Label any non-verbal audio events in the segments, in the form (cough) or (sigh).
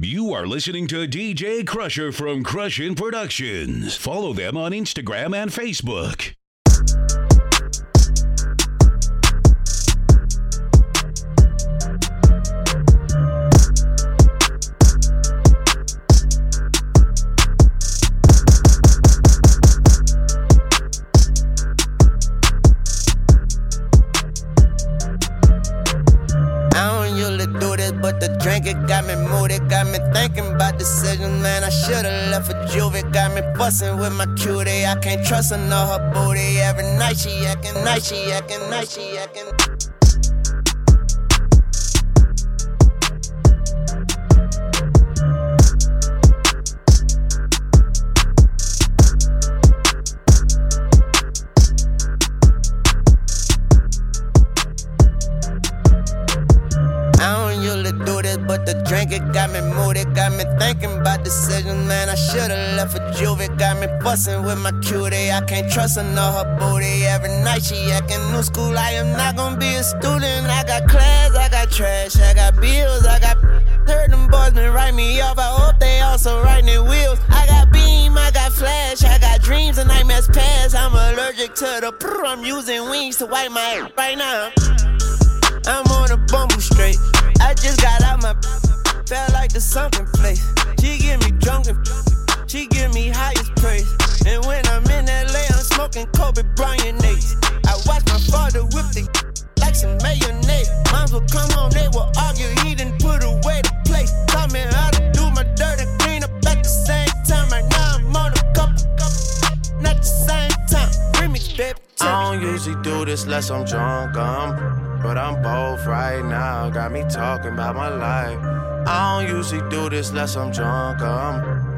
You are listening to DJ Crusher from Crushin Productions. Follow them on Instagram and Facebook. Bussin' with my cutie, I can't trust her, know her booty. Every night she actin', night she actin', night she actin'. Bustin' with my cutie. I can't trust her, know her booty. Every night she actin' new school. I am not gonna be a student. I got class, I got trash, I got bills, I got. Heard them boys been write me off. I hope they also writing in wheels. I got beam, I got flash, I got dreams and nightmares past. I'm allergic to the prr. I'm using wings to wipe my ass right now. I'm on a bumble straight. I just got out my. Felt like the sunken place. She get me drunk and. She give me highest praise. And when I'm in LA, I'm smoking Kobe Bryant Nates. I watch my father whip the (laughs) like some mayonnaise. Moms will come home, they will argue. He didn't put away the plate. Taught me how to do my dirty clean up at the same time. Right now I'm on a couple, not the same time. Remix, baby. I don't usually do this unless I'm drunk, um, but I'm both right now. Got me talking about my life. I don't usually do this unless I'm drunk, um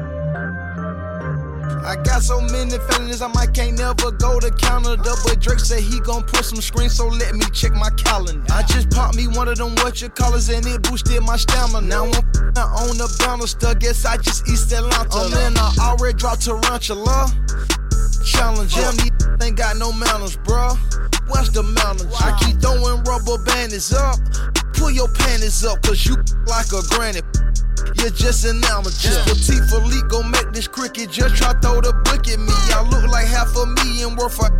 I got so many feelings, I might can't never go to Canada. But Drake said he gon' put some screens, so let me check my calendar. I just popped me one of them what you callers and it boosted my stamina. Now I'm on the banister, guess I just East Atlanta. Oh man, I already dropped Tarantula. Challenge, yeah, these ain't got no manners, bruh. What's the manners? I keep throwing rubber bandits up. Pull your panties up, cause you like a granny. You're just an amateur. Yeah. Patek Philippe gon' make this cricket just try throw the book at me. I look like half a million worth of.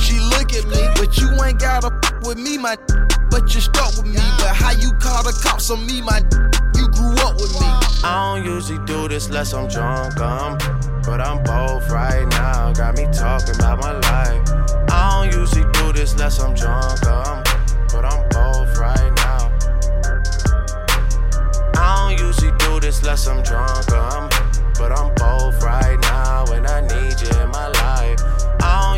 She look at me, but you ain't gotta with me, my. (laughs) But you stuck with me. But how you call the cops on me, my? (laughs) You grew up with me. I don't usually do this unless I'm drunk, I'm, but I'm both right now. Got me talking about my life. I don't usually do this unless I'm drunk, um, this unless I'm drunk, um, but I'm both right now, and I need you in my life.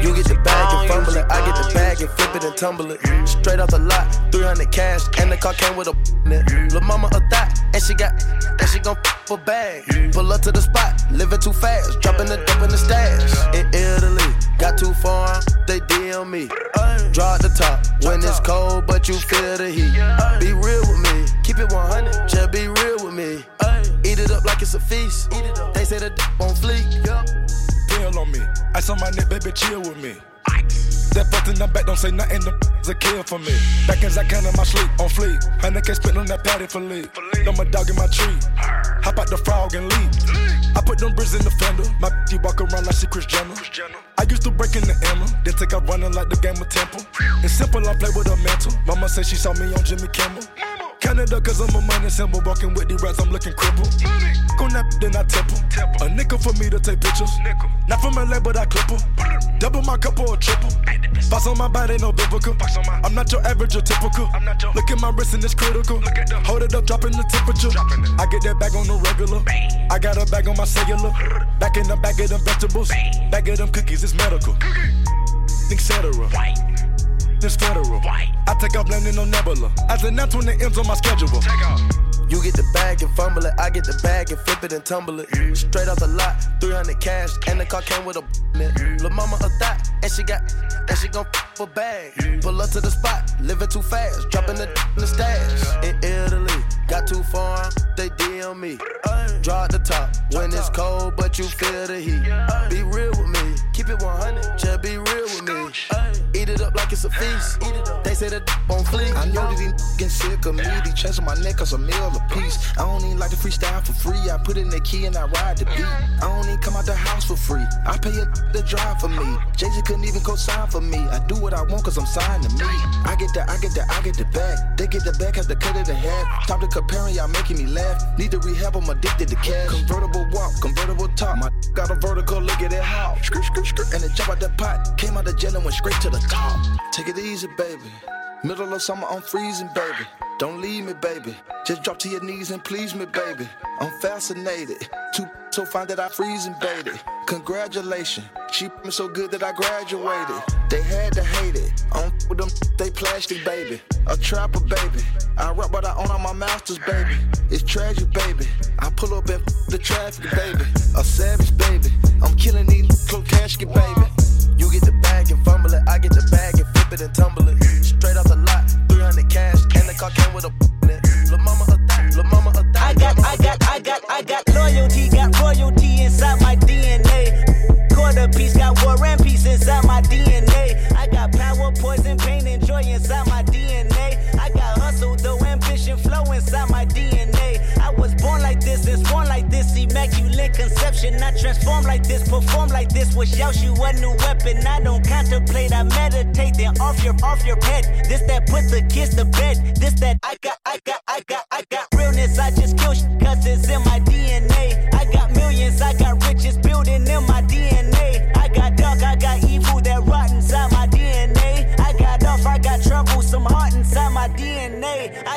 You get the bag and fumble it, I get the bag and flip it and tumble it. Straight off the lot, 300 cash, and the car came with a (laughs) in it. Lil' mama a thot, and she got, and she gon' f a bag. Pull up to the spot, living too fast, dropping the dope in the stash. In Italy, got too far, they DM me. Draw at the top when it's cold, but you feel the heat. Be real with me, keep it 100, just be real with me. Eat it up like it's a feast. Eat it up. They say the d on fleek. Pill on me, ice on my neck, baby, chill with me. That fucked in the back, don't say nothing, the a kill for me. Back as I can in my sleep, on fleek. Honey can spit on that patty for lead. I'm a dog in my tree. Hop out the frog and leap. I put them bricks in the fender. My bitch walk around like she Kris Jenner. I used to break in the Emma, then take out running like the game of Temple. It's simple, I play with a mental. Mama said she saw me on Jimmy Kimmel. Canada, cause I'm a money symbol. Walking with the rats, I'm looking crippled. Go nap, then I temple. A nickel for me to take pictures. Nickel. Not from LA, but I clip. Double my cup or a triple. Box on my body, no biblical. I'm not your average or typical. Look at my wrist and it's critical. Hold it up, dropping the temperature. Dropping I get that bag on the regular. Bang. I got a bag on my cellular. Back in the bag of them vegetables. Bang. Bag of them cookies, it's medical. Etc this federal. Right. I take off landing on Nebula. As an announce when the ends on my schedule. Take off. You get the bag and fumble it. I get the bag and flip it and tumble it. Yeah. Straight off the lot, 300 cash, and the car came with a man. Yeah. Mama a thot, and she got, and she gon' f a bag. Yeah. Pull up to the spot, living too fast, dropping the in the stash. In Italy, got too far, they DM me. Draw the top when it's cold, but you feel the heat. Be real with me, keep it 100, just be real with me. Eat it up like it's a feast. They say that on fleek. I know that he getting sick of me. They chasing my neck cause a meal a piece. I don't even like to freestyle for free. I put in the key and I ride the beat. I don't even come out the house for free. I pay a to drive for me. Jay Z couldn't even co-sign for me. I do what I want cause I'm signed to me. I get the, I get the, I get the bag. They get the bag, have to cut it in half. Top to comparing, y'all making me laugh. Need to rehab, I'm addicted to cash. Convertible walk, convertible top. My got a vertical, look at it how. Skirt, skirt, skirt, and it jump out the pot. Came out the jail and went straight to the top. Take it easy, baby. Middle of summer, I'm freezing, baby. Don't leave me, baby. Just drop to your knees and please me, baby. I'm fascinated. Too so fine that I freezing, baby. Congratulations. She me so good that I graduated. They had to hate it. I'm with them, they plastic, baby. A trapper, baby. I rap what I own on my masters, baby. It's tragic, baby. I pull up in the traffic, baby. A savage, baby. I'm killing these close casket, baby. Get the bag and fumble it, I get the bag and flip it and tumble it. Straight off the lot, 300 cash, and the car came with a in it. Lil' mama a thot, lil' mama a thot. I got, I got, I got, I got loyalty, got royalty inside my DNA. Quarter piece, got war and peace inside my DNA. I got power, poison, pain, and joy inside my conception. I transform like this, perform like this. Wish out you a new weapon. I don't contemplate, I meditate. Then off your off your head. This that put the kids to bed. This that I got, I got, I got, I got realness. I just kill shit cause it's in my DNA.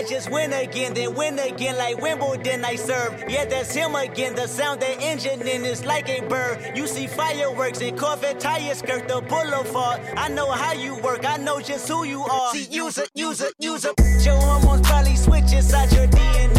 Just win again, then win again like Wimbledon I serve. Yeah, that's him again. The sound that engine in is like a bird. You see fireworks and Corvette tires skirt the boulevard. I know how you work, I know just who you are. See, use it, use it, use it. Your hormones probably switch inside your DNA.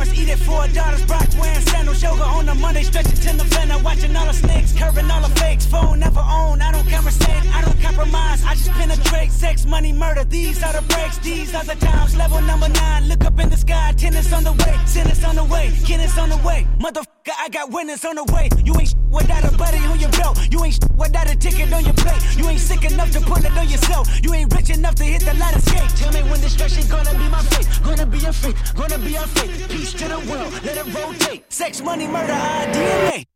cameras, eating four daughters, Brock wearing sandals, yoga on a Monday, stretching to November, watching all the snakes, curving all the fakes, phone never own, I don't conversate, I don't compromise, I just penetrate, sex, money, murder, these are the breaks, these are the times, level number nine, look up in the sky, tennis on the way, tennis on the way, tennis on the way, motherfucker, I got winners on the way, you ain't without a buddy on your belt, ticket on your plate, you ain't sick enough to put it on yourself, you ain't rich enough to hit the light escape, tell me when destruction gonna be my fate, gonna be a fate, gonna be a fate, peace to the world, let it rotate, sex, money, murder, our DNA.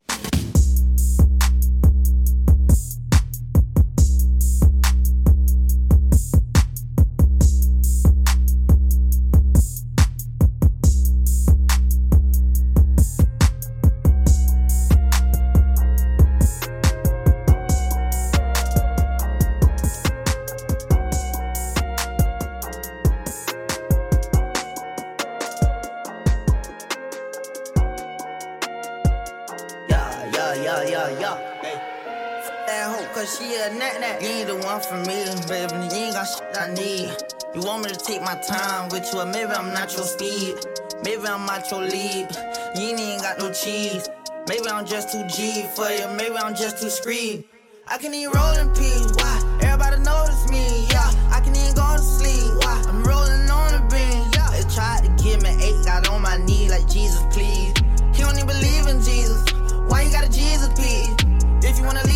My time with you, maybe I'm not your speed. Maybe I'm not your lead. You ain't got no cheese. Maybe I'm just too G for you. Maybe I'm just too screed. I can even roll in peace. Why? Everybody notice me. Yeah, I can even go to sleep. Why? I'm rolling on the beam. Yeah, they tried to give me eight. Got on my knee like Jesus, please. He don't even believe in Jesus. Why you got a Jesus piece? If you wanna leave.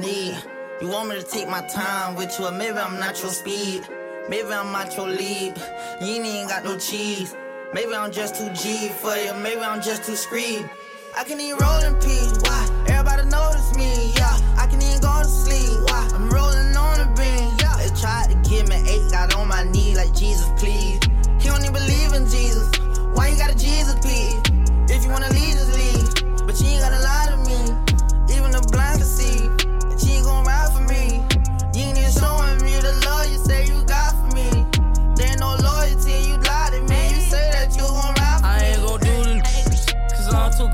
Need. You want me to take my time with you, or maybe I'm not your speed. Maybe I'm not your lead. You ain't got no cheese. Maybe I'm just too G for you. Maybe I'm just too screed. I can even roll in peace. Why? Everybody notice me. Yeah, I can even go to sleep. Why? I'm rolling on the beam. Yeah, they tried to give me eight. Got on my knee like Jesus, please. He don't even believe in Jesus. Why you got a Jesus please? If you wanna leave.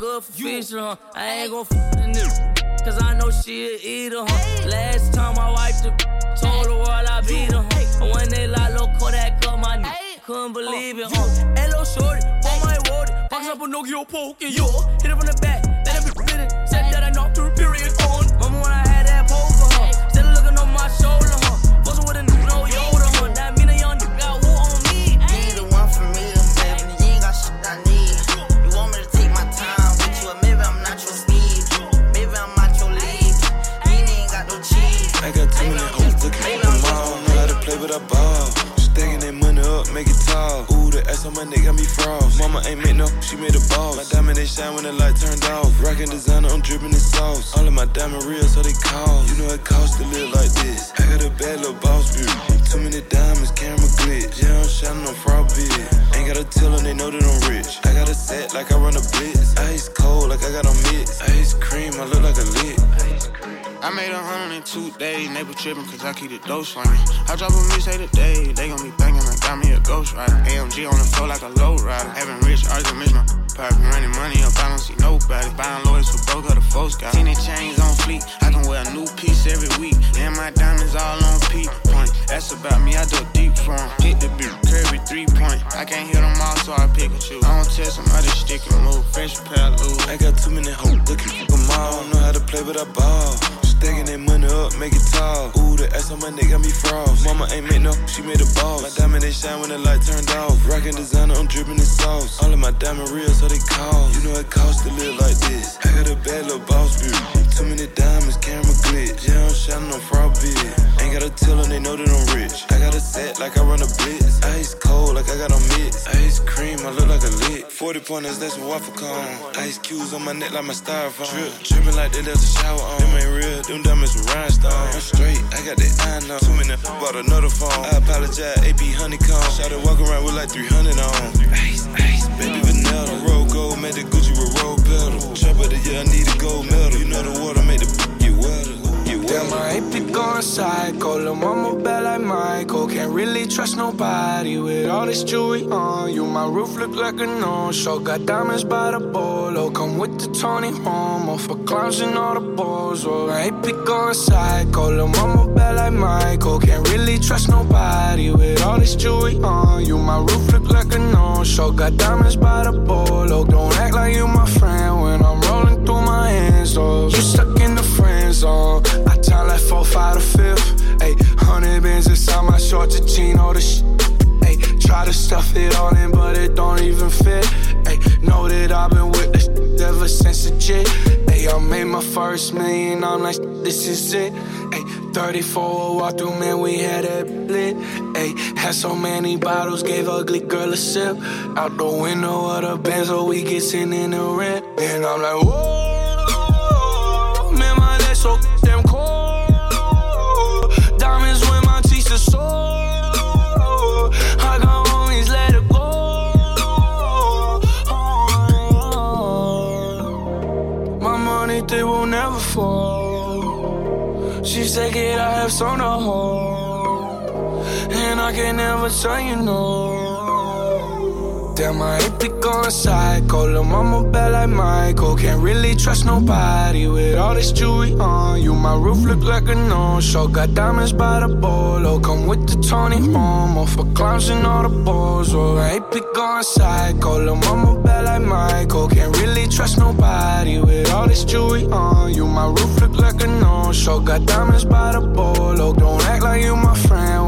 Good for fish, huh? I ain't gon' f the nigga, cause I know she a eater, huh? Last time I wiped the told the world I beat her, huh? And when they lock low Kodak up my knee, couldn't believe it, oh. huh? Hello, shorty, on my road, box up a Nokia poke, and yo, hit it from the back, make it tall. Ooh, the ass on my neck got me frost. Mama ain't make no, she made a boss. My diamond they shine when the light turned off. Rockin' designer, I'm dripping in sauce. All of my diamond real, so they call. You know it costs to live like this. I got a bad little boss view. Too many diamonds, camera glitch. Yeah, I'm shining on fraud bid. Ain't gotta tell them, they know that I'm rich. I got a set like I run a blitz. Ice cold like I got on mix. Ice cream, I look like a lick. I made a hundred in two days, neighbor tripping cause I keep the dough slanging. I drop a mix today, they gon' be I got me a ghost rider. AMG on the floor like a low rider. Having rich arguments, my poppin' running money up, I don't see nobody. Buying lawyers for broke, other folks got. The chains on fleek, I can wear a new piece every week. And my diamonds all on peak point. That's about me, I do deep for. Hit the beat, curvy three point. I can't hit them all, so I pick and choose. I don't I just stick and move. Fresh pair of. I got too many hoes to keep them all. Know how to play with a ball. Stacking that money up, make it tall. Ooh, the ass on my neck got me frost. Mama ain't make no, she made a boss. My diamond they shine when the light turned off. Rockin' designer, I'm dripping in sauce. All of my diamond real, so they call. You know it costs to live like this. I got a bad little boss view. Too many diamonds, camera glitch. Yeah, I'm shining on fraud. Ain't gotta tell them, they know that I'm rich. I got a set like I run a blitz. Ice cold like I got on mix. Ice cream, I look like a lick. 40 pointers, that's a waffle cone. Ice cubes on my neck like my styrofoam. Drip, dripping like they left the shower on. Them ain't real, them diamonds some rhinestones. I'm straight, I got that iron on. Too many, bought another phone. I apologize, AP honeycomb. Shot it walk around with like 300 on. Ice, ice, baby vanilla. Roll gold, made the Gucci with roll pedal. Trap of the year, I need a gold medal. You know the water make the get wetter. Damn. I ain't be going psycho. Lil' mama bad like Michael. Can't really trust nobody with all this jewelry on you. My roof look like a no-show. Got diamonds by the bolo. Come with the Tony Romo for clowns and all the balls. Oh, I ain't be going psycho. Lil' mama bad like Michael. Can't really trust nobody with all this jewelry on you. My roof look like a no-show. Got diamonds by the bolo. Don't act like you my friend when I'm rolling through my hands. Oh, you stuck in the I time like four, five to fifth. Ayy, hundred bins inside my shorts, a chino, the sh. Ayy, try to stuff it all in, but it don't even fit. Ayy, know that I've been with this ever since a jit. Ayy, I made my first million, I'm like, this is it. Ayy, 34 walk through, man, we had it lit. Ayy, had so many bottles, gave ugly girl a sip. Out the window of the Benz, so we get sent in the rent. And I'm like, whoa, so damn cold. Diamonds when my teeth are sore. I got homies, let it go. Oh. My money, they will never fall. She said, Kid, I have some to hold. And I can never tell you no. Damn, I ain't be going psycho. Lil' mama bad like Michael. Can't really trust nobody with all this jewelry on you. My roof look like a no-show. Got diamonds by the bolo. Come with the Tony Romo for clowns and all the balls. Oh, I ain't be going psycho. Lil' mama bad like Michael. Can't really trust nobody with all this jewelry on you. My roof look like a no-show. Got diamonds by the bolo. Don't act like you my friend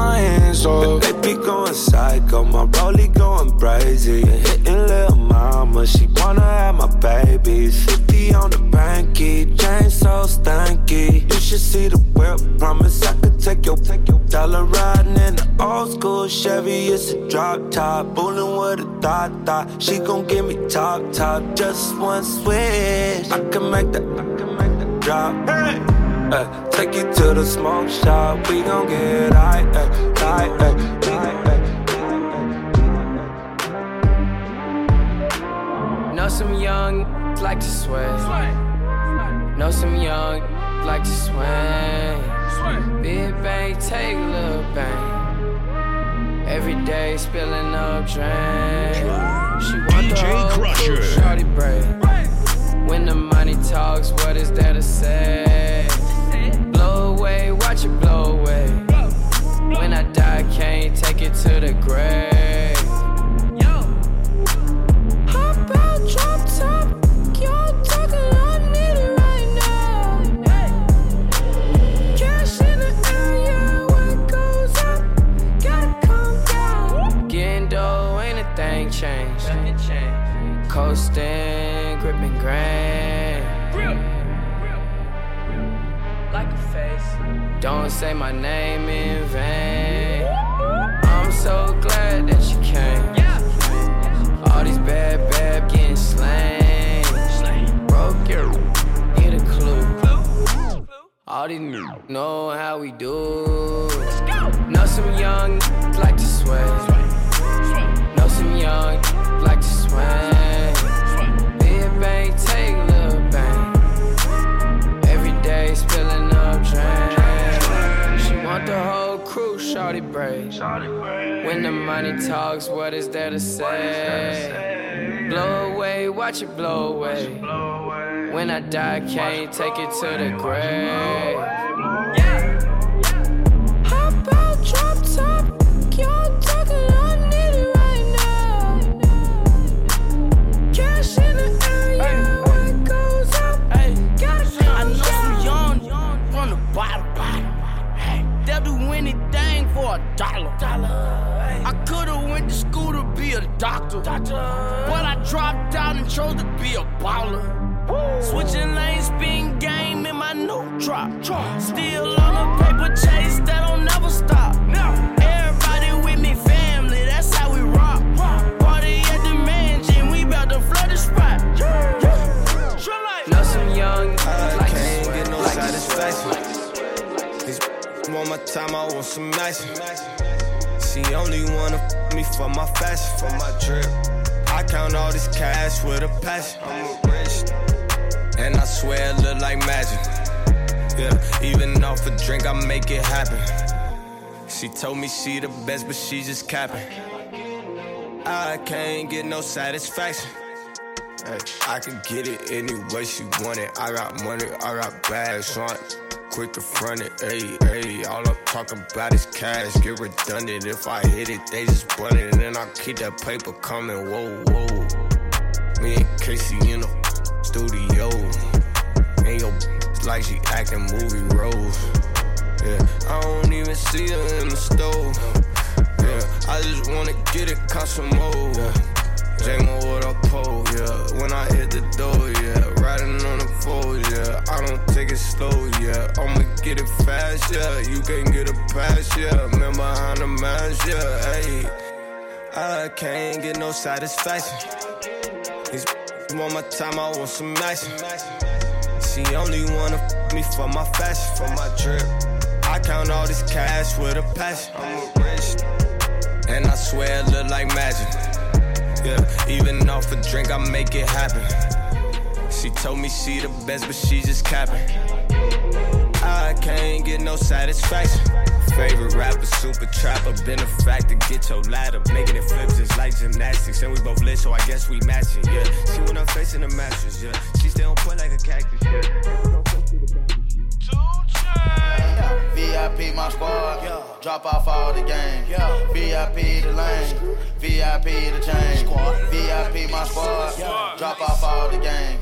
my hands. Oh, they be going psycho. My rollie going crazy. Hitting little mama, she wanna have my babies. 50 on the banky, chain so stanky. You should see the whip, promise I could take your, take your dollar riding in the old school Chevy. It's a drop top, bullin' with a thought thought. She gon' give me top top, just one switch. I can make that, I can make that drop. Hey. Uh, take you to the smoke shop, we gon' get high, uh, high, uh, high, uh. Know some young like to sway. Know some young like to swing. Big bang, take a little bang. Every day spilling up drain. She want DJ the whole Crusher. crew, shorty break. When the money talks, what is there to say? Away, watch it blow away. When I die, can't take it to the grave. Don't say my name in vain. I'm so glad that you came. All these bad, bad getting slain. Broke your get a clue. All these niggas know how we do. Know some young like to sway. Know some young the whole crew, shorty braid. When the money talks, what is there to say? Blow away, watch it blow away. When I die, can't take it to the grave. Hop doctor, but I dropped out and chose to be a baller. Switching lanes, spin game in my new drop. Still on a paper chase that don't never stop. Everybody with me, family, that's how we rock. Party at the mansion, we bout to flood the spot. Know some young I like can't get no like to satisfaction. These want my time, I want some action. She only wanna f me for my fashion, for my drip. I count all this cash with a passion. I'm a rich, and I swear it look like magic. Yeah, even off a drink, I make it happen. She told me she the best, but she just capping. I can't get no satisfaction. Hey, I can get it any way she want it. I got money, I got bags on. Quick to front it, ayy, ayy. All I'm talking about is cash. Get redundant if I hit it, they just bun it. And then I keep that paper coming, whoa, whoa. Me and Casey in the studio. And yo, it's like she acting movie roles. Yeah, I don't even see her in the store. Yeah, I just wanna get it, cause some more. J-Mo with a pole, yeah. When I hit the door, yeah. Riding on the four, yeah. I don't take it slow, yeah. I'ma get it fast, yeah. You can't get a pass, yeah. Man behind the mask, yeah. Hey, I can't get no satisfaction. These (laughs) want my time, I want some action. She only wanna f me for my fashion, for my drip. I count all this cash with a passion. I'm a rich, (laughs) and I swear it look like magic. Even off a drink, I make it happen. She told me she the best, but she just capping. I can't get no satisfaction. Favorite rapper, super trapper, benefactor, get your ladder, making it flips just like gymnastics. And we both lit, so I guess we matching, yeah. She when I'm facing the mattress, yeah. She stay on point like a cactus, yeah. VIP my squad. Yeah. Drop off all the game. Yeah. VIP the lane. VIP the chain. Squad. VIP my squad. Yeah. Drop off all the game.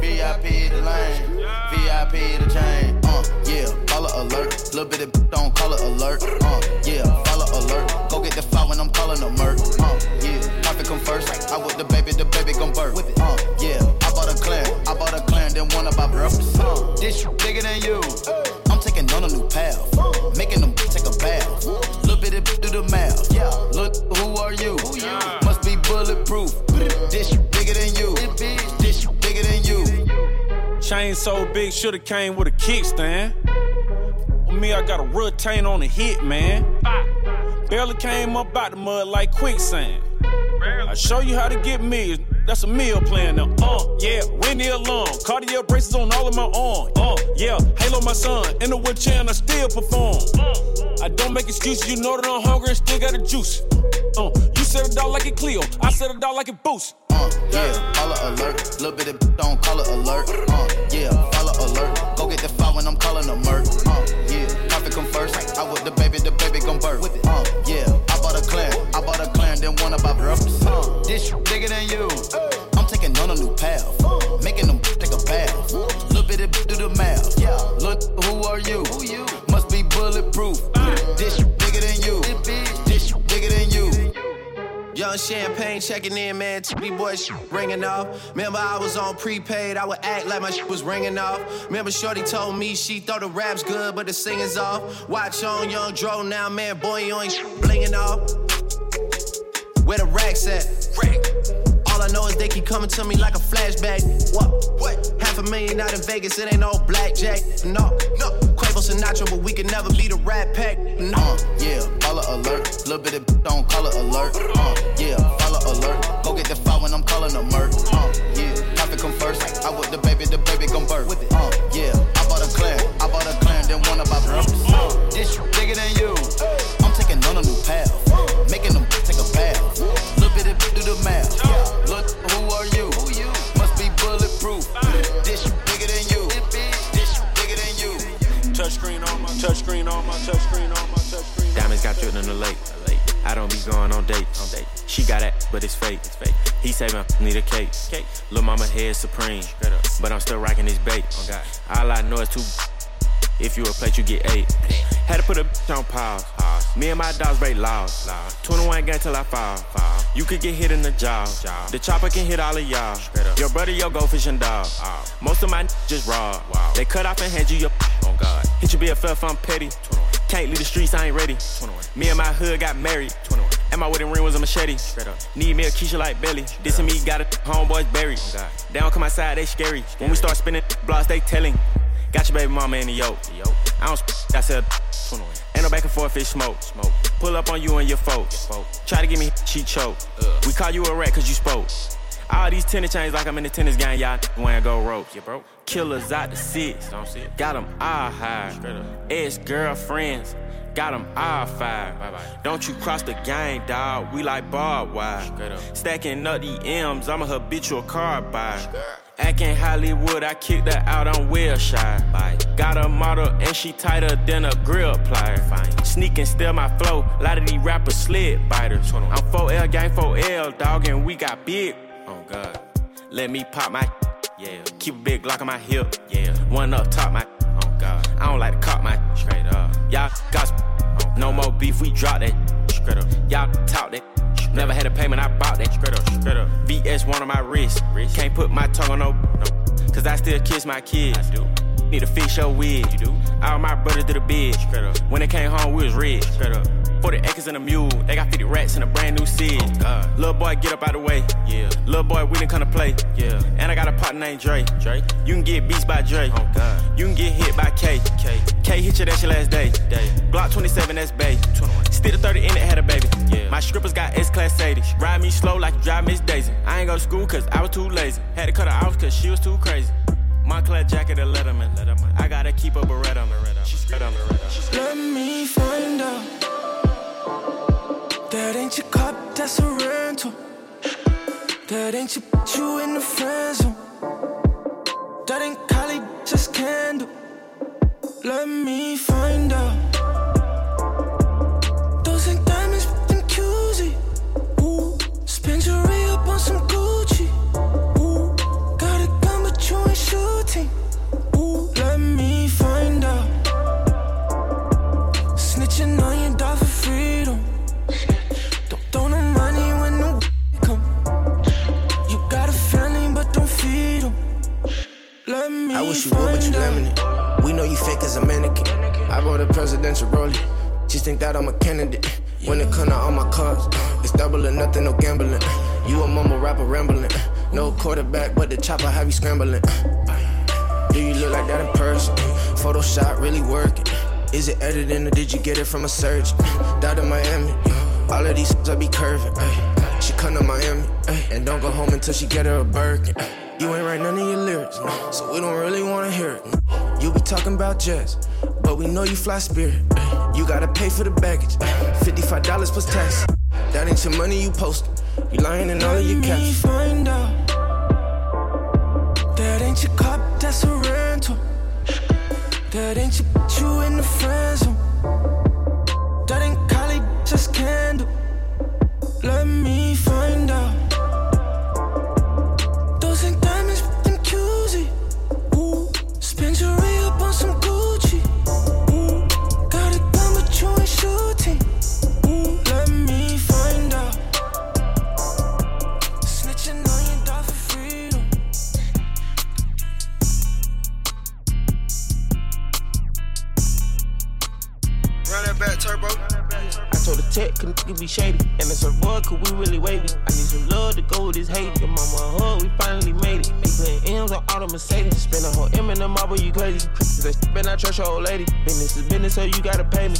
VIP the lane. VIP the chain. Uh, yeah. Follow alert. Little bit of don't call it alert. Uh, yeah. Follow alert. Go get the file when I'm calling a murk. Uh, yeah. Profit come first. I with the baby, the baby gon' birth. Uh, yeah. I bought a clan. I bought a clan, then one about breakfast. Uh, this bigger than you taking on a new path. Making them take a bath. Little bit of do the math. Look, who are you? Must be bulletproof. This you bigger than you. This you bigger than you. Chain so big, shoulda came with a kickstand. Me, I got a retain on the hit, man. Barely came up out the mud like quicksand. I show you how to get me. That's a meal plan now. Uh, yeah, Winnie alone. Cartier braces on all of my arm. Uh, yeah, Halo my son. In the wheelchair and I still perform. Uh, I don't make excuses. You know that I'm hungry and still got a juice. Uh, you said it out like it Clio. I said it out like it Boost. Uh, yeah, follow alert. Little bit of don't call it alert. Uh, yeah, follow alert. Go get the file when I'm calling a murk. Uh, yeah, profit come first. I with the baby, the baby gon' birth. Uh, yeah, I bought a clan. I bought a clan, then one about breakfast. This bigger than you. I'm taking on a new path. Making them take a bath. Little bit of do the math. Look, who are you? Must be bulletproof. This bigger than you. This bigger than you. Young champagne checking in, man. TV boy shit ringing off. Remember, I was on prepaid. I would act like my shit was ringing off. Remember, Shorty told me she thought the rap's good, but the singing's off. Watch on Young Dro now, man. Boy, you ain't shit blinging off. Where the racks at? All I know is they keep coming to me like a flashback. What? What? Half a million out in Vegas, it ain't no blackjack. No, no. Quavo Sinatra, but we can never be the Rat Pack. No. Uh, yeah, follow alert. Little bit of don't call it alert. Uh, yeah, follow alert. Go get the file when I'm calling a murk. Uh, yeah, profit come first. I with the baby, the baby gon' birth. Uh, yeah, I bought a clan. I bought a clan, then one about breakfast. Uh, this bigger than you. I'm taking on a new path. Touchscreen on my touchscreen on my touchscreen on my touchscreen. Diamonds got dripped in the lake. I don't be going on dates. On date. She got it, but it's fake. It's fake. He saving, my need a cake. cake. Lil' mama head supreme. But I'm still rocking his bait. Oh God. All I know is two. If you a plate, you get eight. Had to put a bitch on pause. Me and my dogs break laws. 21 gang till I fall. You could get hit in the jaw. The chopper can hit all of y'all. Your brother, your go fishing dog. Most of my just raw. They cut off and hand you your. Oh God. Hit your BFF, I'm petty. Can't leave the streets, I ain't ready. Me and my hood got married. 21. And my wedding ring was a machete. Need me a Keisha like Belly. This and me got a homeboys buried. They don't come outside, they scary. When we start spinning blocks, they telling. Got your baby mama in the yoke. I don't sp- I said, ain't no back and forth, it's smoke. smoke. Pull up on you and your folks. Try to give me cheat choke. We call you a rat cause you spoke. All these tennis chains like I'm in the tennis game, y'all when go rope. You broke. Killers out the six. Got them all high. Ex girlfriends. Got them all five. Don't you cross the gang, dog. We like barbed wire. Stacking up the M's, I'm a habitual car buyer. Acting Hollywood, I kicked her out on wheel shy. Got a model and she tighter than a grill plier. Sneak and steal my flow, lot of these rappers slid biters. I'm 4L gang 4L, dog, and we got big. Oh God. Let me pop my yeah. Keep a big Glock on my hip, yeah. One up top my oh God. I don't like to cop my straight up. Y'all got no more beef, we drop that straight up. Y'all talk that Never had a payment, I bought that. Straight up, straight up. VS one on my wrist. Can't put my tongue on no, no. Cause I still kiss my kids. I do. Need to fix your wig. You do. All my brothers did a bid. Straight up. When they came home, we was rich. Straight up. 40 acres and a mule. They got 50 rats in a brand new Sid. Oh, uh, Little boy, get up out the way. Yeah. Little boy, we didn't come to play. Yeah. And I got a partner named Dre. Dre. You can get beats by Dre. Oh God. You can get hit by K. K. K hit you, that's your last day. Day. Block 27, that's Bay. 21. Still the 30 in it, had a baby. Yeah. My strippers got S class 80. Ride me slow like you drive Miss Daisy. I ain't go to school cause I was too lazy. Had to cut her off cause she was too crazy. Moncler jacket a Letterman. Letterman. I gotta keep a Beretta. She's Beretta. Let me find out. That ain't your cup, that's a rental. That ain't your put you in the friend zone. That ain't Kylie, just candle. Let me find out. Is it editing or did you get it from a surgeon? (sighs) Down in Miami, all of these I be curving. ay. She come to Miami, ay, and don't go home until she get her a Birkin. You ain't write none of your lyrics, so we don't really wanna hear it. You be talking about jazz, but we know you fly spirit. You gotta pay for the baggage, $55 plus tax. That ain't your money you post. You lying in all of your Let me find out. That ain't your cup, that's a rental. That ain't your you in the friend I need some love to go with this hate. Your mama a hug, we finally made it. Putting M's on all the Mercedes. Spend a whole M in the marble, you crazy. Cause been I trust your old lady. Business is business, so you gotta pay me.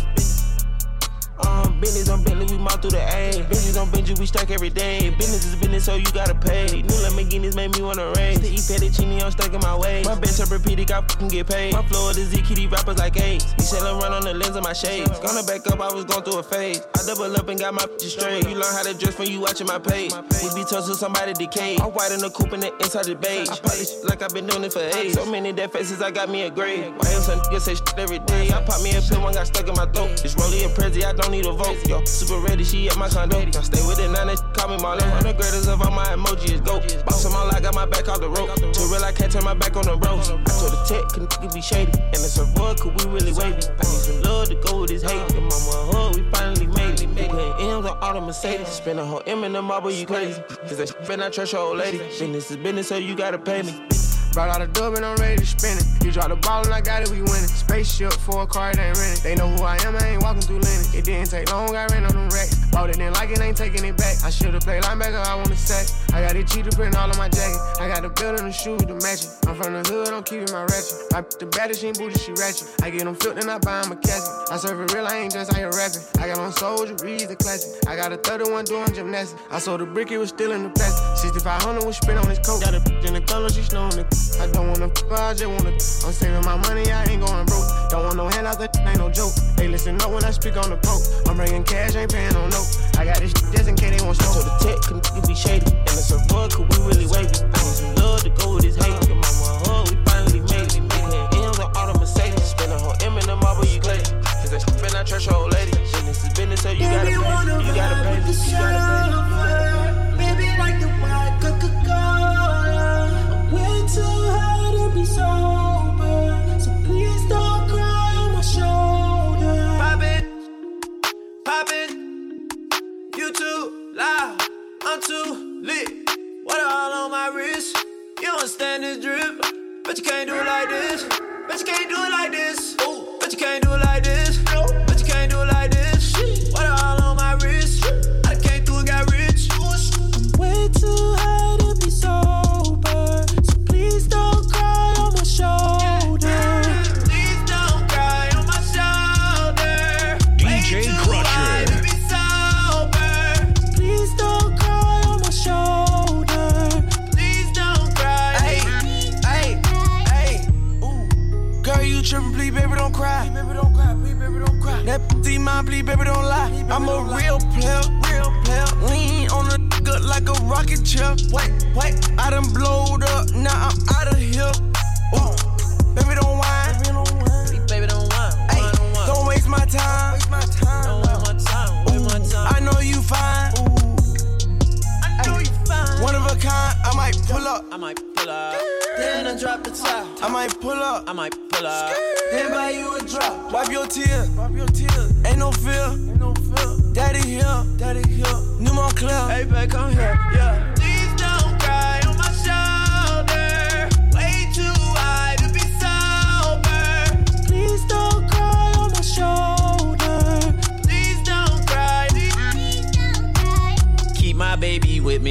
Um, business on Bentley, we mouth through the A. Business on Benji, we stack every day. Business is business, so you gotta pay. New Lamborghinis made me wanna race. The E fettuccine, I'm stuck in my way. My bitch repeated, I fucking get paid. My flow is ZQ, these rappers like AIDS. I'm run on the lens of my shades. Gonna back up, I was going through a phase. I double up and got my bitches straight. You learn how to dress when you watching my page. We be toast to somebody decay. I'm white in the coupe and the inside the beige. I pop this like I've been doing it for age. So many dead faces, I got me a grade. Why else some niggas say shit every day? I pop me a pill, one got stuck in my throat. It's Rolly and Prezi, I don't need a vote. Yo, super ready, she at my condo. I stay with it, now that call me Marlo. One of the greatest of all my emoji is go. Boss them all, I got my back off the rope. Too real, I can't turn my back on the bros. I told the tech, could nigga be shady. And it's a boy, could we really wavy? I need some love to go with this hate. Your mama hug, we finally made it. We putting M's on all the Mercedes. Spend a whole M in the marble, you crazy. Cause that shit I trust your old lady. Business is business, so you gotta pay me. Brought out a dub and I'm ready to spin it. You drop the ball and I got it, we winning. Spaceship for a car, it ain't rented. They know who I am, I ain't walking through Lennon. It didn't take long, I ran on them racks. Bought it, didn't like it, ain't taking it back. I should've played linebacker, I wanna sack. I got it cheetah print all on my jacket. I got the belt and the shoes to match it. I'm from the hood, I'm keeping my ratchet. I put the baddest, she ain't booty, she ratchet. I get them filled and I buy 'em a casket. I serve it real, I ain't just out here rapping. I got on soldier, read the classic. I got a 31 doing gymnastics. I sold the brick, it was still in the plastic. 6500 was spent on his coat. Got a bitch in the color, she snowing the. I don't wanna f, I just wanna. I'm saving my money, I ain't going broke. Don't want no handouts, that ain't no joke. Hey, listen up when I speak on the coke. I'm bringing cash, ain't paying no note. I got this just in case they want smoke. So the tech could be shady. And it's a boy, could we really wavy? I need some love to go with this hate.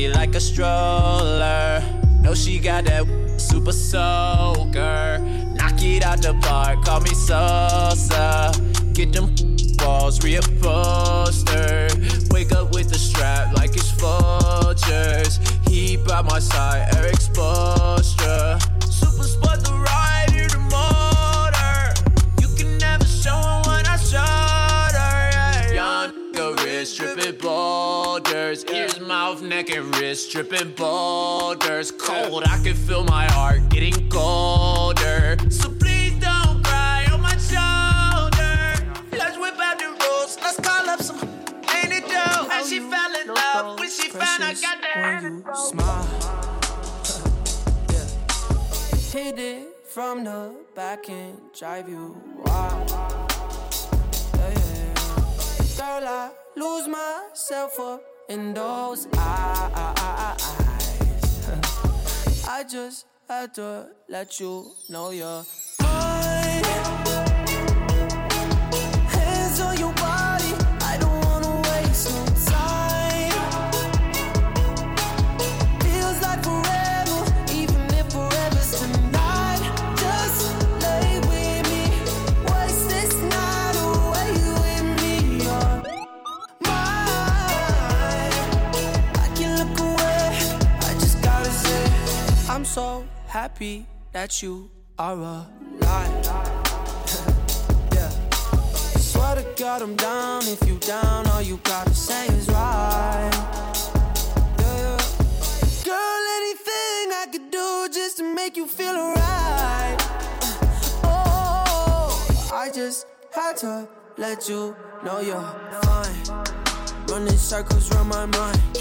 Me like a stroller. Know she got that super soaker. Knock it out the park, call me Sosa. Get them balls reupholstered. Wake up with the strap like it's vultures. He by my side, Erik Spoelstra. Boulders. Ears, mouth, neck, and wrist dripping boulders. Cold, I can feel my heart getting colder. So please don't cry on my shoulder. Let's whip out the rules. Let's call up some ain't it dope? And she fell in love when she found I got that. When you smile. (laughs) Hit it from the back and drive you wild. Yeah, yeah. Girl, I lose myself up in those eyes. (laughs) I just had to let you know you're so happy that you are alive. (laughs) yeah. Swear to God, I'm down. If you down, all you gotta say is right. Yeah. Girl, anything I could do just to make you feel alright. Uh, oh, I just had to let you know you're fine. Running circles around my mind.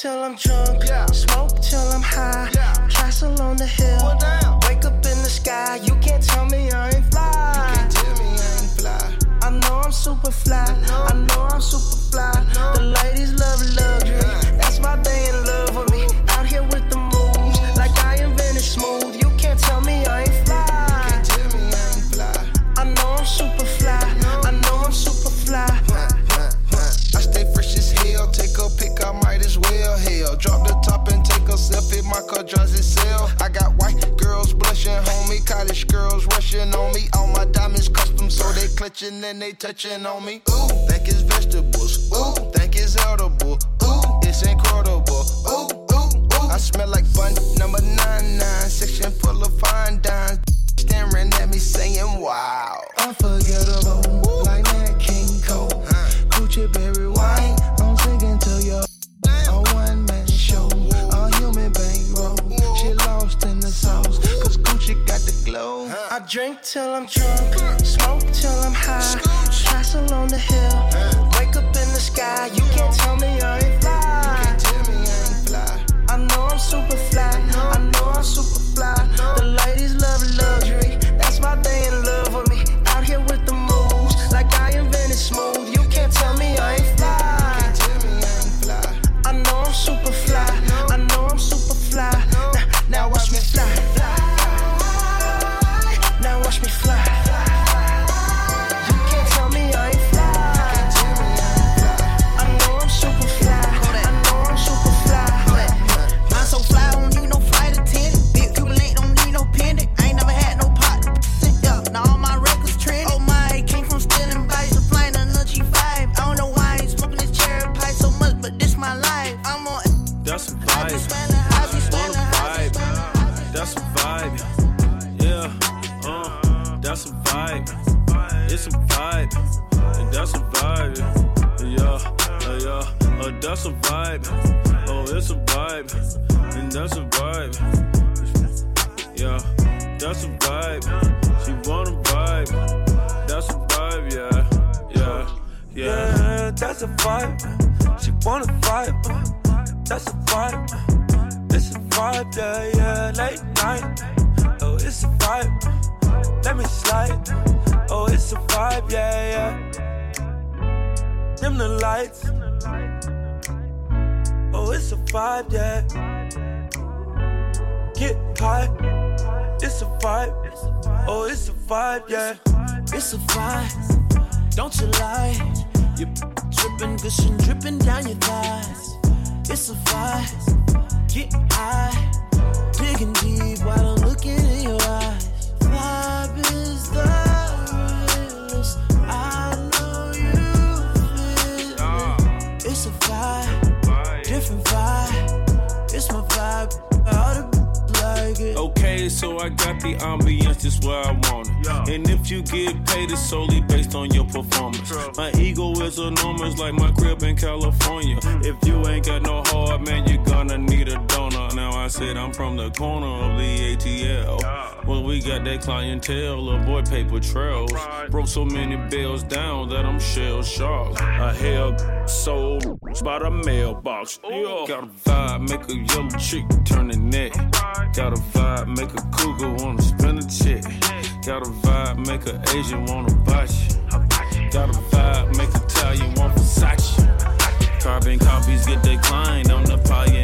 till I'm drunk, smoke till I'm high, castle on the hill, wake up in the sky. You can't tell me I ain't fly. You can't tell me I ain't fly. I know I'm super fly. I know I'm super fly. The ladies love luxury. reflection on me. All my diamonds custom, so they clutching and they touching on me. Ooh, think it's vegetables. Ooh, think it's edible. Ooh, it's incredible. Ooh, ooh, ooh. I smell like bun number nine nine, section full of till I'm drunk, Dim the lights. Oh, it's a vibe, yeah. Get high. It's a vibe. Oh, it's a vibe, yeah. It's a vibe. Don't you lie? You're dripping, gushing, dripping down your thighs. It's a vibe. Get high. Digging deep while I'm looking in your eyes. Okay, so I got the ambience just where I want it. Yeah. And if you get paid, it's solely based on your performance. My ego is enormous, like my crib in California. Mm. If you ain't got no heart, man, you're gonna need a donor. I said I'm from the corner of the ATL. Well, we got that clientele, little boy paper trails. Broke so many bills down that I'm shell shocked. A hell soul by the mailbox. Yeah. Got a vibe, make a yellow chick turn the neck. Got a vibe, make a cougar wanna spin a check. Got a vibe, make a Asian wanna you. Got a vibe, make Italian want Versace. Carbon copies get declined. I'm the pioneer.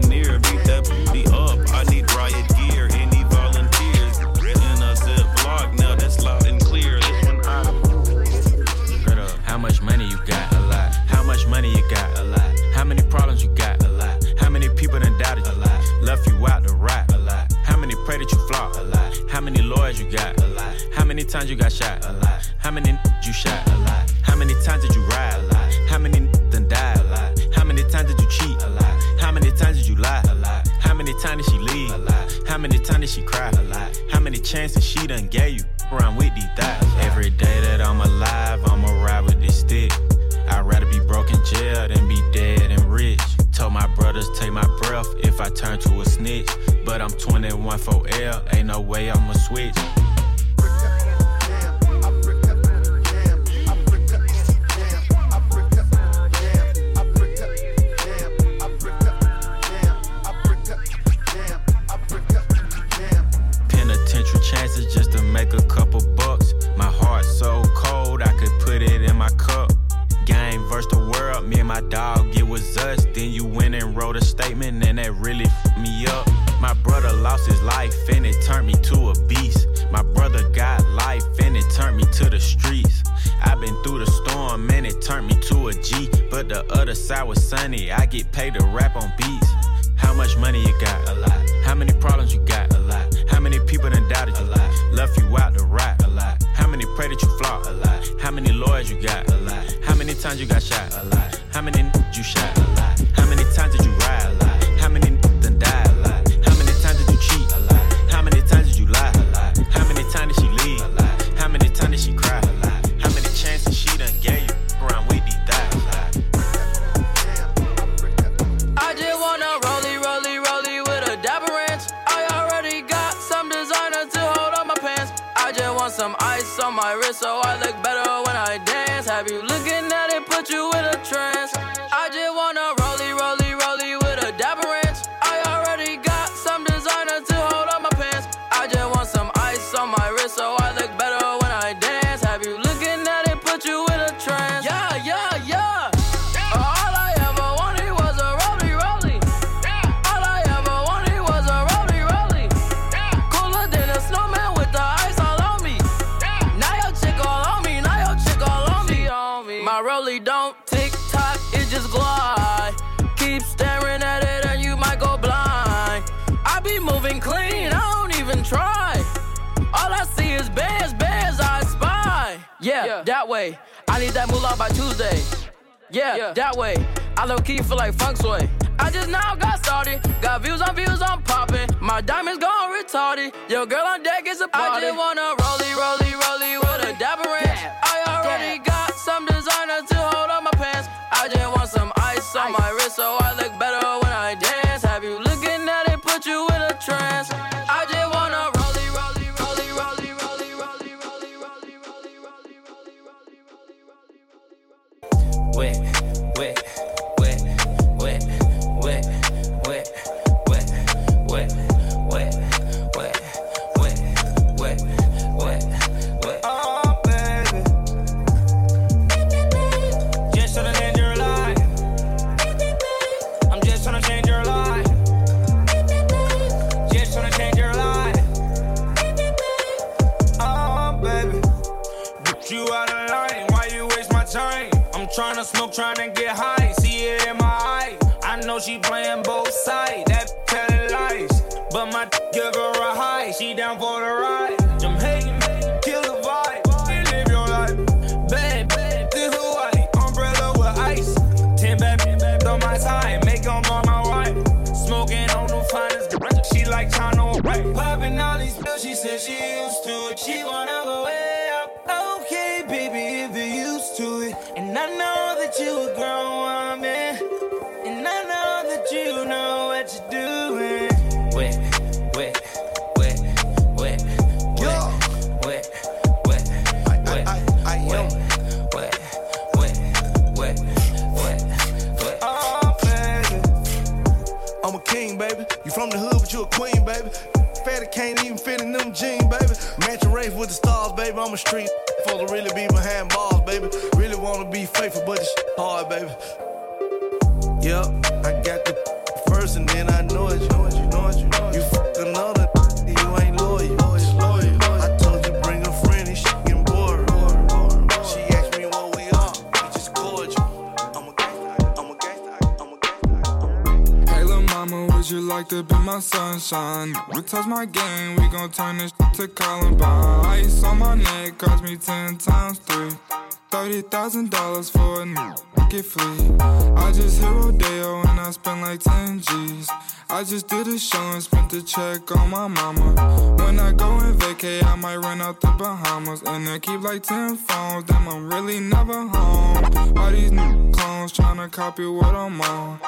How many lawyers you got? A lot. How many times you got shot? A lot. How many you shot? A lot. How many times did you ride? A lot. How many done died? A lot. How many times did you cheat? A lot. How many times did you lie? A lot. How many times did she leave? A lot. How many times did she cry? A lot. How many chances she done gave you? Around with these thighs. Every day that I'm alive, I'ma ride with this stick. I'd rather be broke in jail than be dead and rich. Told my brothers take my breath if I turn to a snitch. But I'm 21 for L, ain't no way I'ma switch. Way. I need that moolah by Tuesday. Yeah, that way. I low key feel like funk sway. I just now got started. Got views on views, I'm popping. My diamonds gone retarded. Your girl on deck is a party. I just wanna rollie, rollie, rollie with a dapper ranch. I already got some designer to hold on my pants. I just want some ice on my wrist so I trying to a grown woman. And I know that you know what you're doing. Wet, wet, wet, wet, wet, wet, wet, wet, wet, wet, ah, wet, wet, wet, wet. Oh, baby. I'm a king, baby. You from the hood, but you a queen, baby. Fatty can't even fit Race with the stars, baby. I'm a street for to really be behind bars, baby. Really wanna be faithful, but it's hard, baby. Yep, I got the first and then I know it. You like to be my sunshine? We touch my game, we gon' turn this to Columbine. Ice on my neck cost me ten times three. Thirty thousand dollars for a new I just hit Rodeo and I spent like ten G's. I just did a show and spent the check on my mama. When I go and vacay, I might run out the Bahamas and I keep like ten phones. Damn, I'm really never home. All these new clones tryna copy what I'm on.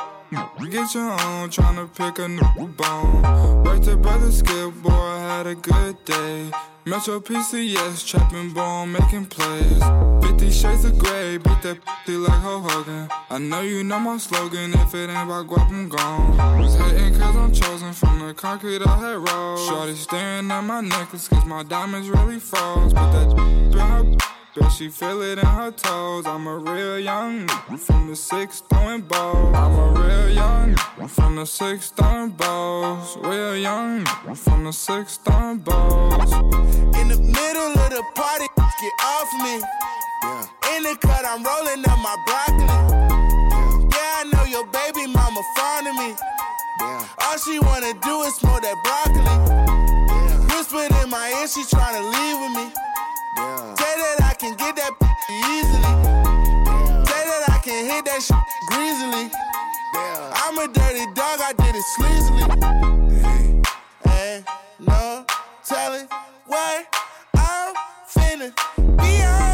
Get your own, tryna pick a new bone. Worked to brother Skip, boy, I had a good day. Metro PCS, trapping bone, making plays. 50 shades of gray, beat that pussy like Hulk Hogan. I know you know my slogan, if it ain't about guap, I'm gone. Was hating cause I'm chosen from the concrete I had rolled. Shorty staring at my necklace cause my diamonds really froze. Put that in her Bet she feel it in her toes. I'm a real young from the six throwing balls. I'm a real young from the six throwing balls. Real young from the six throwing balls. In the middle of the party, get off me. In the cut, I'm rolling up my broccoli. Yeah, I know your baby mama fond of me. All she wanna do is smoke that broccoli. Whispered in my ear, she tryna leave with me. Say that I can get that easily. Say that I can hit that shit greasily. I'm a dirty dog, I did it sleazily. Ain't no telling what I'm finna be on.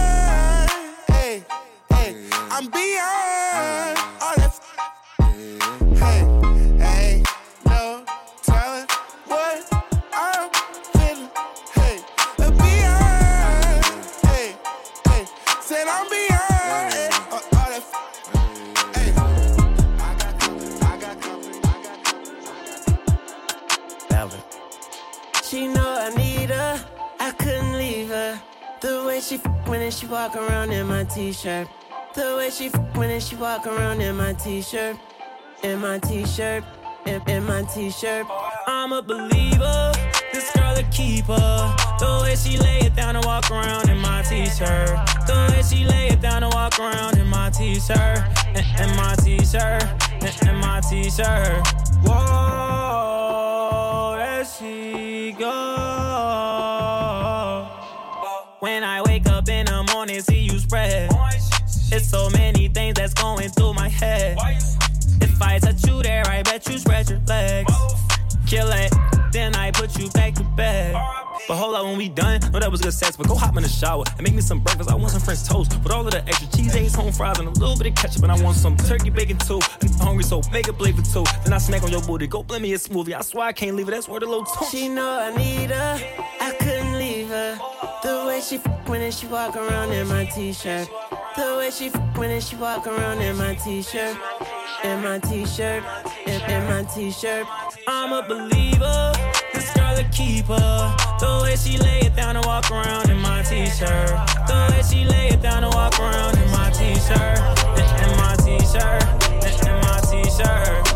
The way she f when she walk around in my t-shirt. The way she f when she walk around in my t-shirt. In my t-shirt, in, in my t-shirt. I'm a believer, this girl a keeper. The way she lay it down and walk around in my t-shirt. The way she lay it down and walk around in my t-shirt. In, in my t-shirt, in, in my t-shirt. Whoa, there she go. When I wake up in the morning, see you spread. It's so many things that's going through my head. If I touch you there, I bet you spread your legs. Kill it, then I put you back to bed. But hold up, when we done, know that was good sex. But go hop in the shower and make me some breakfast. I want some French toast with all of the extra cheese, eggs, home fries, and a little bit of ketchup. And I want some turkey bacon too. And I'm hungry, so make a plate for two. Then I smack on your booty, go blend me a smoothie. I swear I can't leave it. That's where the little. She know I need her, I couldn't she f when she walk around in my t-shirt. The way she f when she walk around in my t-shirt. In my t-shirt, in, in my t-shirt. I'm a believer, this girl a keeper. The way she lay it down and walk around in my t-shirt. The way she lay it down and walk around in my t-shirt. In, in my t-shirt, in, in my t-shirt.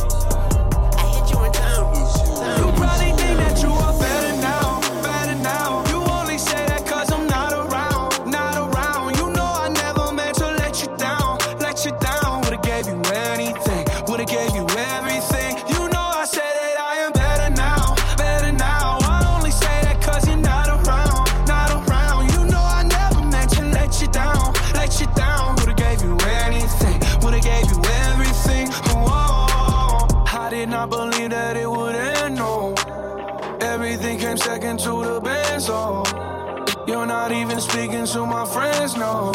To the band, so oh. you're not even speaking to my friends, no.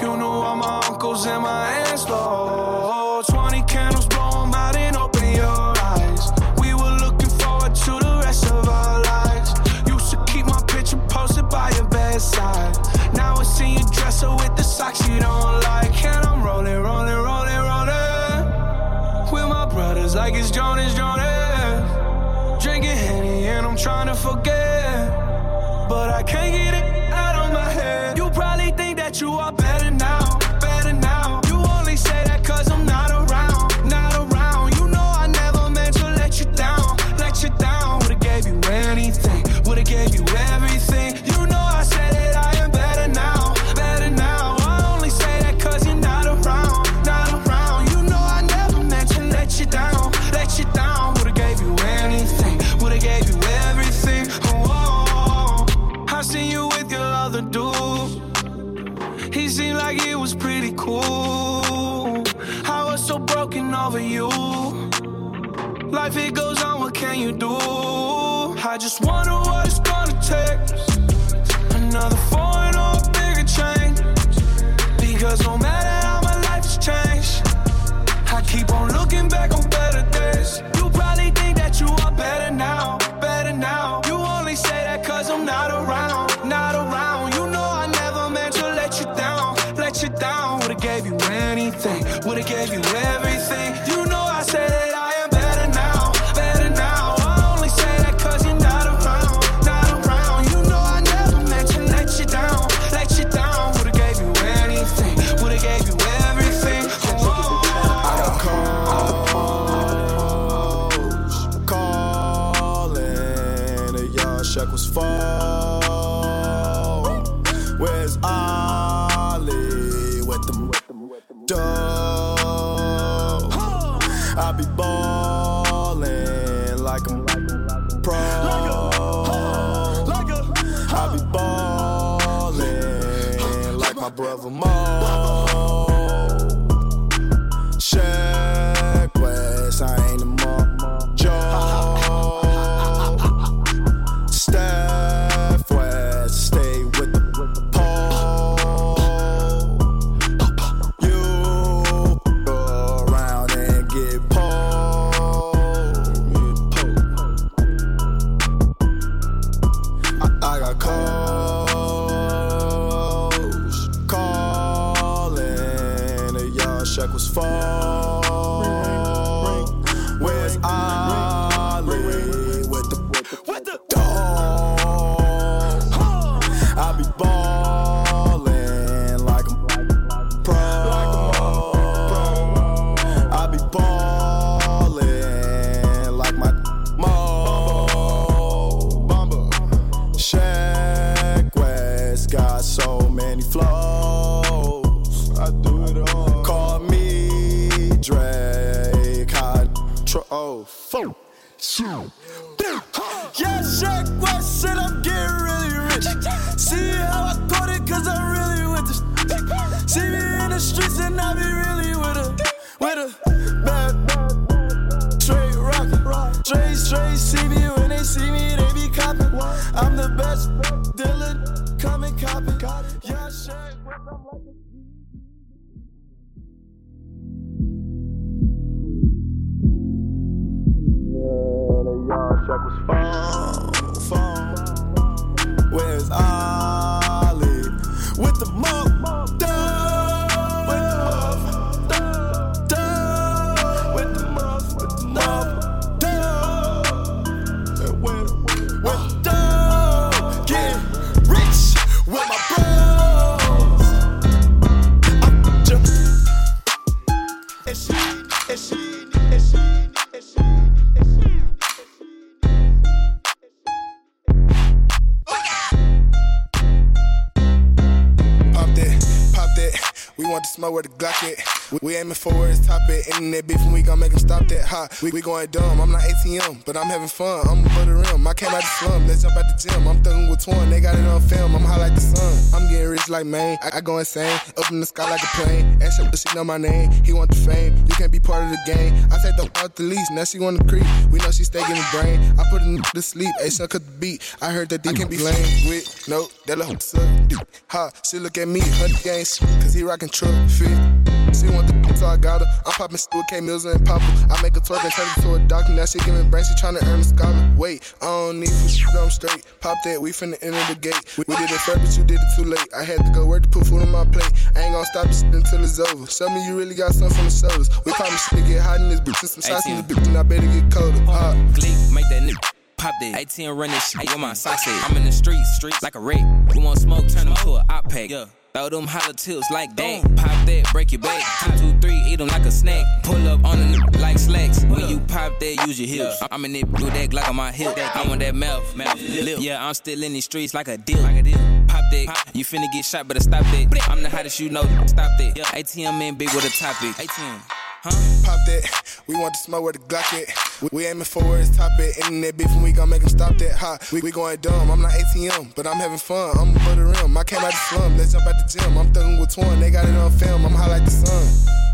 You knew all my uncles and my aunts, though. 20 candles, blow 'em out and open your eyes. We were looking forward to the rest of our lives. Used to keep my picture posted by your bedside. Now I see you dresser with the socks you don't like. And I'm rolling, rolling, rolling, rolling. With my brothers like it's Jonas, Jonas. Drinking Henny and I'm trying to forget. But I can't get it out of my head. You probably think that you are do? I just wonder like I'm pro. I be ballin' like my brother Mo. Phone. Where's We, aiming for where it's top at. Internet beef and we gon' make stop that hot. We, we going dumb. I'm not ATM, but I'm having fun. I'm above the rim. I came out the slum. Let's jump out the gym. I'm thugging with twin. They got it on film. I'm high like the sun. I'm getting rich like Maine. I, I go insane. Up in the sky like a plane. Ask her, she know my name. He want the fame. You can't be part of the game. I take the out the least. Now she want to creep. We know she stay getting brain. I put her to sleep. Hey, son, cut the beat. I heard that they can be lame with. No, that little suck. Ha, she look at me. Her games. Cause he rockin' truck fit. She want the so I got her. I'm poppin' shit with K Mills and Papa. I make a twerk and turn it to a doctor. Now she giving brain, she tryna earn a scholar. Wait, I don't need shit, I'm straight. Pop that, we finna enter the gate. We, we did it first, but you did it too late. I had to go work to put food on my plate. I ain't gon' stop this until it's over. Show me you really got something from the shoulders. We shit to get hot in this bitch. Some shots in the bitch, and I better get colder. Hot. Gleek, make that nigga. Pop that. 18 run this shit with my socks. I'm in the streets, streets like a rape. You want smoke, turn them to a op pack. Yeah. Throw them hollow tips like that. Pop that, break your back. Oh, two, two, three, eat them like a snack. Pull up on a nigga like slacks. When you pop that, use your hips. I'm in it with that Glock on my hip. I want that mouth, mouth, lip. Yeah, I'm still in these streets like a deal. Pop that, you finna get shot, better stop that. I'm the hottest, you know. Stop that. ATM in big with a topic. ATM. Huh? Pop that. We want to smoke where the Glock at. We, aiming for it's top at. Internet beef and we gon' make them stop that hot. We, we going dumb. I'm not ATM, but I'm having fun. I'm above the rim. I came out the slum. Let's jump out the gym. I'm thugging with twin. They got it on film. I'm high like the sun.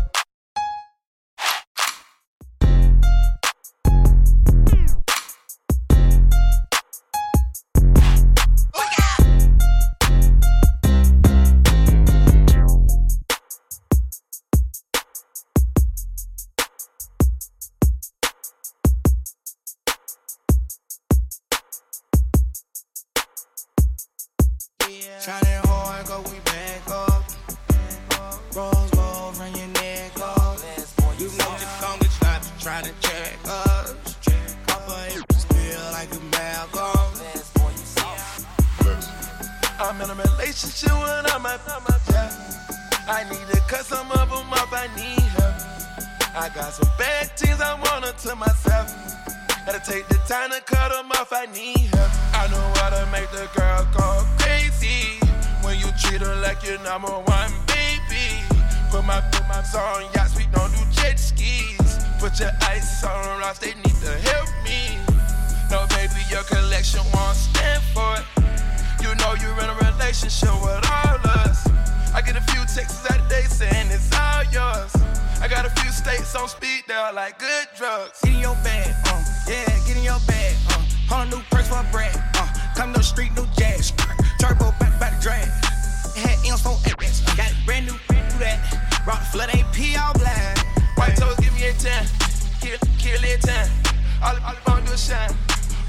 All wanna do shine.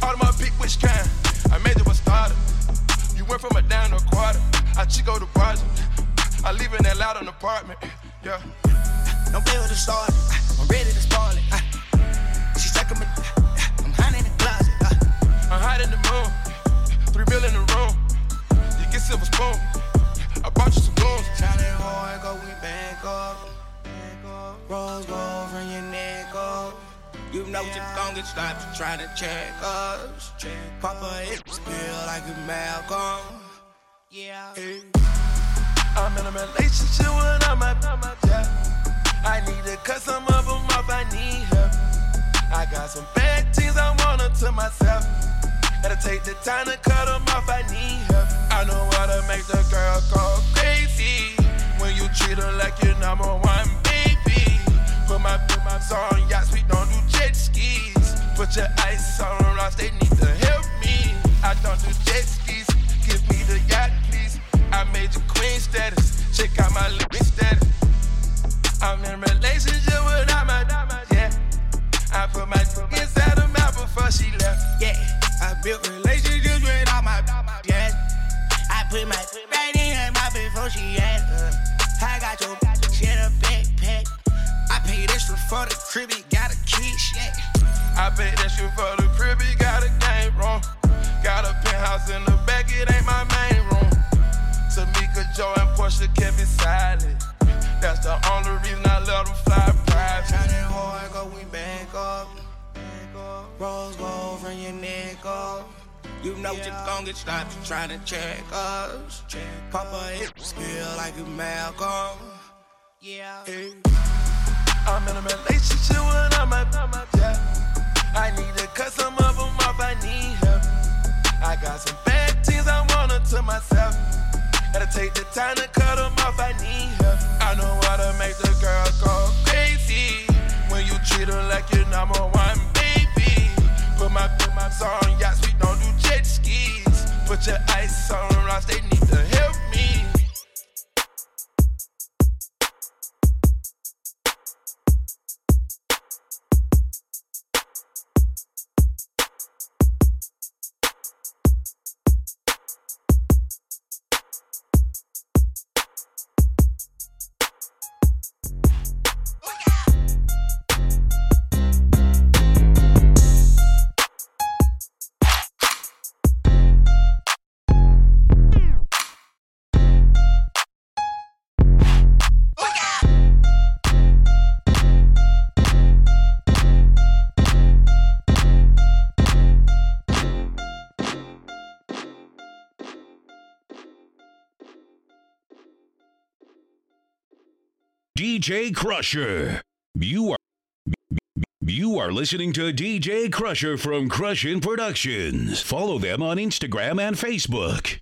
All of my pick which kind. I made it a starter. You went from a down to a quarter. I Chico to Barger. I live in that loud on apartment. Yeah. No bill to start. I'm ready to spoil it. Uh, She's like I'm, I'm hiding in the closet. Uh, I'm hiding in the moon. Three bill in the room. You get silver spoon. I bought you some goons. Shining hard, go we back up. Rose gold from your neck up. You know you gon' get slapped trying to check us. Check Papa hips feel like a Malcolm. Yeah. I'm in a relationship when I'm at yeah. I need to cut some of them off, I need help. I got some bad things I wanna to myself. Gotta take the time to cut them off, I need help. I know how to make the girl go crazy. When you treat her like your number one baby. Put my, put my on yachts, we don't do jet skis. Put your ice on rocks, they need to help me. I don't do jet skis, give me the yacht, please. I made you queen status, check out my living status. I'm in relationship without my, yeah. I put my inside the mouth before she left, yeah. I built relationships with all my, yeah. I put my right in her mouth before she had uh, I got your. For the crib, it got a key, yeah. I paid extra for the crib, it got a game room. Got a penthouse in the back, it ain't my main room. Tamika, Joe, and Portia kept it silent. That's the only reason I let them fly private. Shining hard, go we back up. Rose gold from your neck up. You know yeah. you're gon' get stopped trying to check us. Check Papa hit skill like a Malcolm. Yeah. Hey. I'm in a relationship with I'm a, yeah. I need to cut some of them off, I need help. I got some bad things I want to myself. Gotta take the time to cut them off, I need help. I know how to make the girl go crazy. When you treat her like your number one baby. Put my, put my on yachts, we don't do jet skis. Put your ice on rocks, they need to help me. DJ Crusher. You are you are listening to DJ Crusher from Crushin Productions. Follow them on Instagram and Facebook.